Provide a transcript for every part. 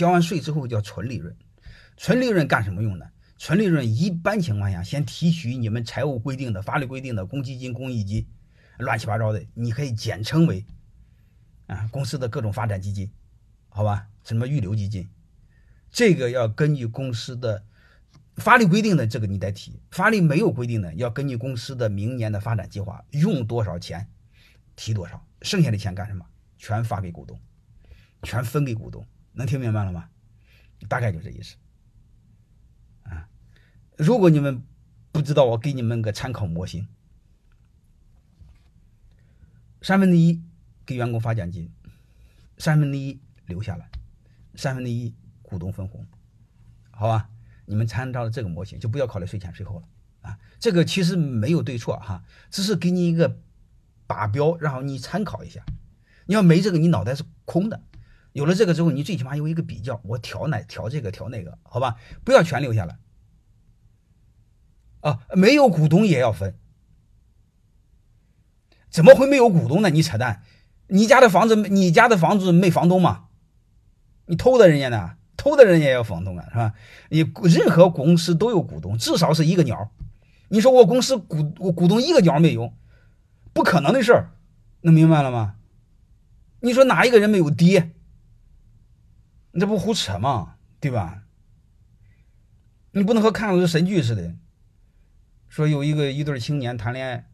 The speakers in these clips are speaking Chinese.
交完税之后叫纯利润。纯利润干什么用呢？纯利润一般情况下先提取你们财务规定的、法律规定的公积金、公益金，乱七八糟的，你可以简称为啊公司的各种发展基金，好吧？什么预留基金，这个要根据公司的法律规定的，这个你得提；法律没有规定的，要根据公司的明年的发展计划用多少钱提多少，剩下的钱干什么？全发给股东，全分给股东。能听明白了吗？大概就这意思啊。如果你们不知道，我给你们个参考模型：三分之一给员工发奖金，三分之一留下来，三分之一股东分红，好吧？你们参照这个模型，就不要考虑税前税后了啊。这个其实没有对错哈，只是给你一个靶标，然后你参考一下。你要没这个，你脑袋是空的。有了这个之后，你最起码有一个比较，我调哪调这个调那个，好吧？不要全留下来。啊，没有股东也要分？怎么会没有股东呢？你扯淡！你家的房子，你家的房子没房东吗？你偷的人家呢？偷的人家也有房东啊，是吧？你任何公司都有股东，至少是一个鸟。你说我公司股我股东一个鸟没有，不可能的事儿，能明白了吗？你说哪一个人没有爹？你这不胡扯吗？对吧？你不能和看了是神剧似的。说有一个一对青年谈恋爱，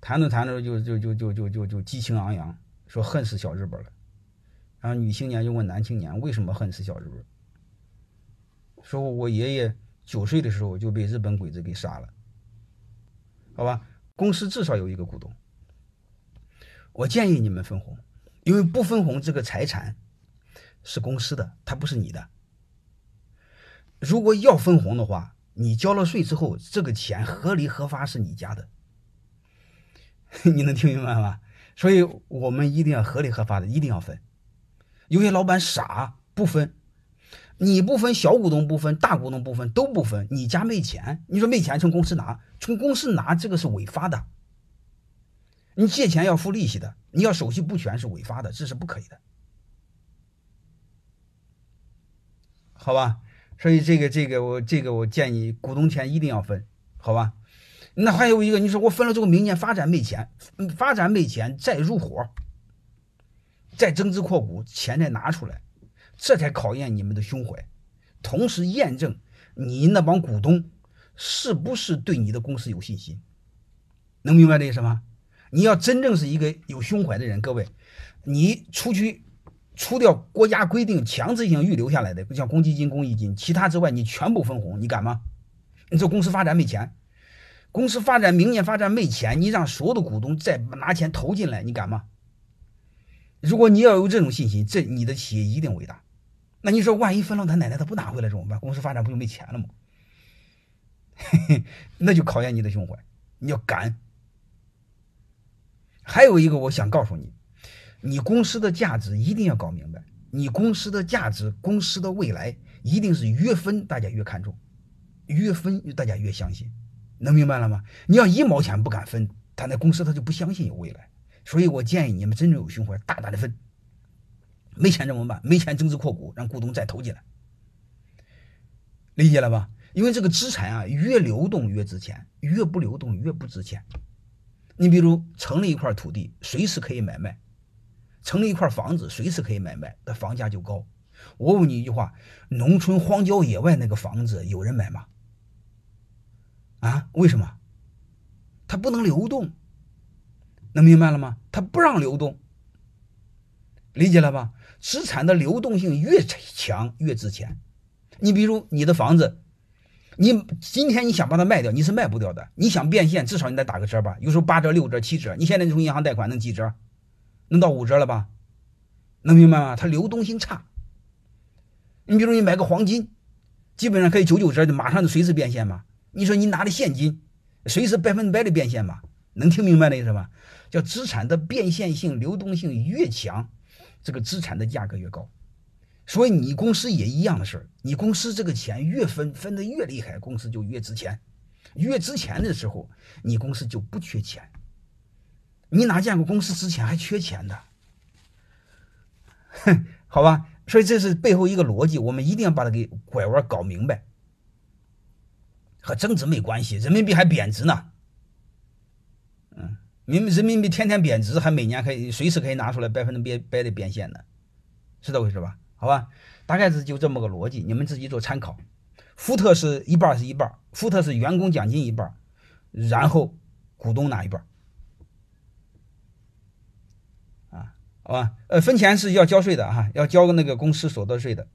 谈着谈着就就就就就就就激情昂扬，说恨死小日本了。然后女青年就问男青年为什么恨死小日本？说我爷爷九岁的时候就被日本鬼子给杀了。好吧，公司至少有一个股东。我建议你们分红，因为不分红这个财产是公司的，它不是你的。如果要分红的话。你交了税之后，这个钱合理合法是你家的，你能听明白吗？所以我们一定要合理合法的，一定要分。有些老板傻不分，你不分，小股东不分，大股东不分，都不分。你家没钱，你说没钱从公司拿，从公司拿这个是违法的。你借钱要付利息的，你要手续不全是违法的，这是不可以的，好吧？所以这个这个我这个我建议股东钱一定要分，好吧？那还有一个，你说我分了之后，明年发展没钱，发展没钱再入伙，再增资扩股，钱再拿出来，这才考验你们的胸怀，同时验证你那帮股东是不是对你的公司有信心。能明白这意思吗？你要真正是一个有胸怀的人，各位，你出去。除掉国家规定强制性预留下来的，像公积金、公益金，其他之外，你全部分红，你敢吗？你这公司发展没钱，公司发展明年发展没钱，你让所有的股东再拿钱投进来，你敢吗？如果你要有这种信心，这你的企业一定伟大。那你说，万一分了他奶奶他不拿回来怎么办？公司发展不就没钱了吗？那就考验你的胸怀，你要敢。还有一个，我想告诉你。你公司的价值一定要搞明白，你公司的价值、公司的未来一定是越分大家越看重，越分大家越相信，能明白了吗？你要一毛钱不敢分，他那公司他就不相信有未来。所以我建议你们真正有胸怀，大胆的分。没钱怎么办？没钱增资扩股，让股东再投进来，理解了吧？因为这个资产啊，越流动越值钱，越不流动越不值钱。你比如成了一块土地，随时可以买卖。成了一块房子，随时可以买卖，那房价就高。我问你一句话：农村荒郊野外那个房子有人买吗？啊？为什么？它不能流动，能明白了吗？它不让流动，理解了吧？资产的流动性越强越值钱。你比如你的房子，你今天你想把它卖掉，你是卖不掉的。你想变现，至少你得打个折吧？有时候八折、六折、七折。你现在从银行贷款能几折？能到五折了吧？能明白吗？它流动性差。你比如你买个黄金，基本上可以九九折，就马上就随时变现嘛。你说你拿的现金，随时百分之百的变现嘛？能听明白的意思吧？叫资产的变现性、流动性越强，这个资产的价格越高。所以你公司也一样的事儿，你公司这个钱越分分的越厉害，公司就越值钱。越值钱的时候，你公司就不缺钱。你哪见过公司之前还缺钱的？哼，好吧，所以这是背后一个逻辑，我们一定要把它给拐弯搞明白。和增值没关系，人民币还贬值呢。嗯，民人民币天天贬值，还每年可以随时可以拿出来百分之百百的变现呢，是这回事吧？好吧，大概是就这么个逻辑，你们自己做参考。福特是一半是一半，福特是员工奖金一半，然后股东拿一半。啊，好吧，呃，分钱是要交税的哈，要交那个公司所得税的，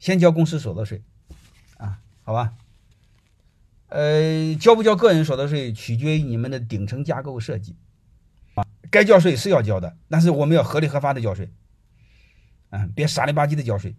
先交公司所得税，啊，好吧。呃，交不交个人所得税取决于你们的顶层架构设计，啊，该交税是要交的，但是我们要合理合法的交税，嗯，别傻里吧唧的交税。